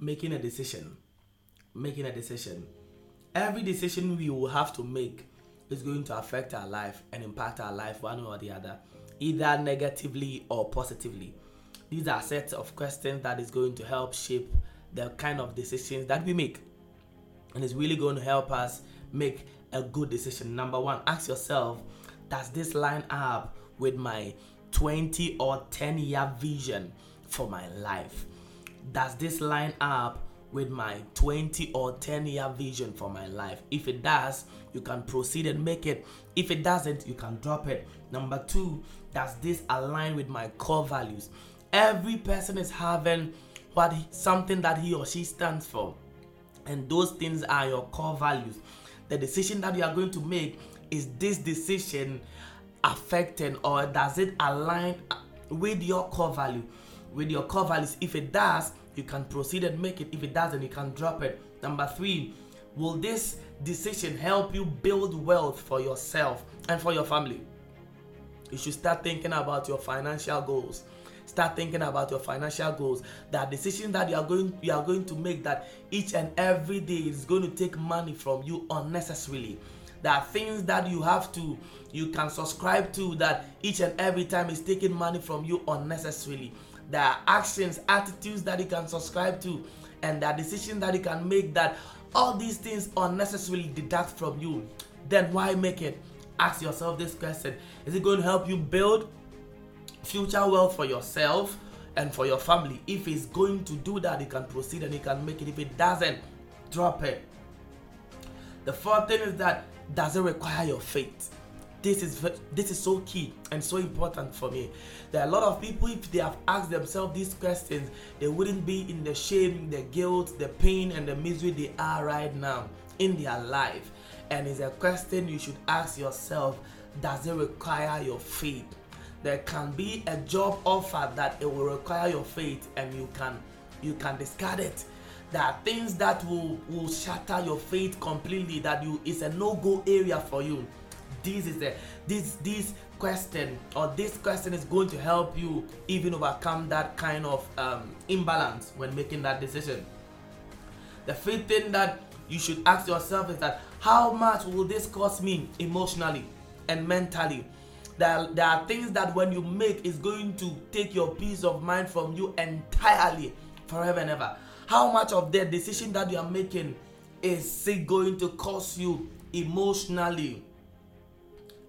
making a decision. Making a decision. Every decision we will have to make is going to affect our life and impact our life one way or the other, either negatively or positively. These are sets of questions that is going to help shape the kind of decisions that we make. And it's really going to help us make a good decision. Number one, ask yourself, does this line up with my 20 or 10 year vision for my life? Does this line up with my 20 or 10 year vision for my life? If it does, you can proceed and make it. If it doesn't, you can drop it. Number two, does this align with my core values? Every person is having what something that he or she stands for, and those things are your core values. The decision that you are going to make is this decision affecting or does it align with your core value? With your core values, if it does, you can proceed and make it. If it doesn't, you can drop it. Number three, will this decision help you build wealth for yourself and for your family? You should start thinking about your financial goals. Start thinking about your financial goals. That decision that you are going you are going to make that each and every day is going to take money from you unnecessarily. There are things that you have to you can subscribe to that each and every time is taking money from you unnecessarily. There are actions, attitudes that you can subscribe to, and there are decisions that you can make that all these things unnecessarily deduct from you. Then why make it? Ask yourself this question Is it going to help you build future wealth for yourself and for your family? If it's going to do that, you can proceed and you can make it. If it doesn't, drop it. The fourth thing is that does it require your faith? This is this is so key and so important for me. Are a lot of people if they have asked themselves these questions they wouldn't be in the shame the guilt the pain and the misery they are right now in their life. And it's a question you should ask yourself does it require your faith? There can be a job offer that it will require your faith and you can you can discard it. There are things that will will shatter your faith completely that you is a no-go area for you this is the this this question or this question is going to help you even overcome that kind of um, imbalance when making that decision. The fifth thing that you should ask yourself is that how much will this cost me emotionally and mentally? There, there are things that when you make is going to take your peace of mind from you entirely forever and ever. How much of the decision that you are making is it going to cost you emotionally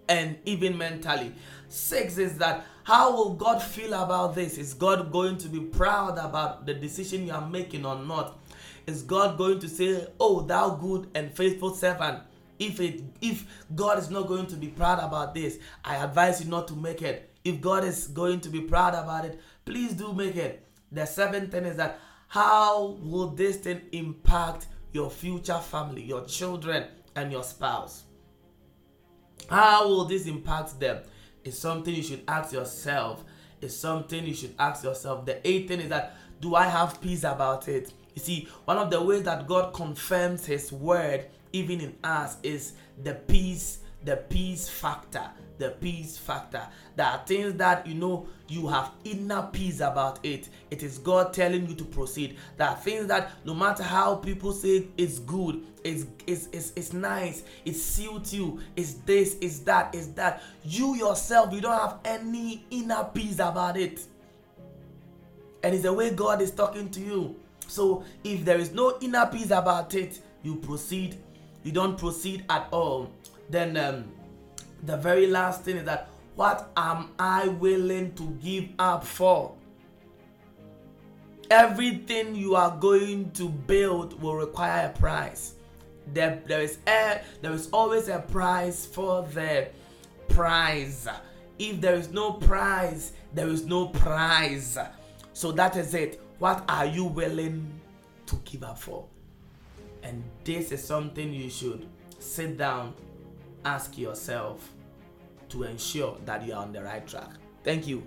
and even mentally. Six is that how will God feel about this? Is God going to be proud about the decision you are making or not? Is God going to say, "Oh, thou good and faithful servant"? If it if God is not going to be proud about this, I advise you not to make it. If God is going to be proud about it, please do make it. The seventh thing is that how will this thing impact your future family, your children, and your spouse? How will this impact them? It's something you should ask yourself. It's something you should ask yourself. The eighth thing is that do I have peace about it? You see, one of the ways that God confirms His word, even in us, is the peace, the peace factor the peace factor. There are things that you know you have inner peace about it. It is God telling you to proceed. There are things that no matter how people say it's good, it's it's, it's, it's nice, it suits you, it's this, it's that, it's that. You yourself, you don't have any inner peace about it. And it's the way God is talking to you. So if there is no inner peace about it, you proceed, you don't proceed at all. Then um the very last thing is that what am I willing to give up for? Everything you are going to build will require a price. There, there is a, there is always a price for the prize. If there is no prize, there is no prize. So that is it. What are you willing to give up for? And this is something you should sit down ask yourself to ensure that you are on the right track. Thank you.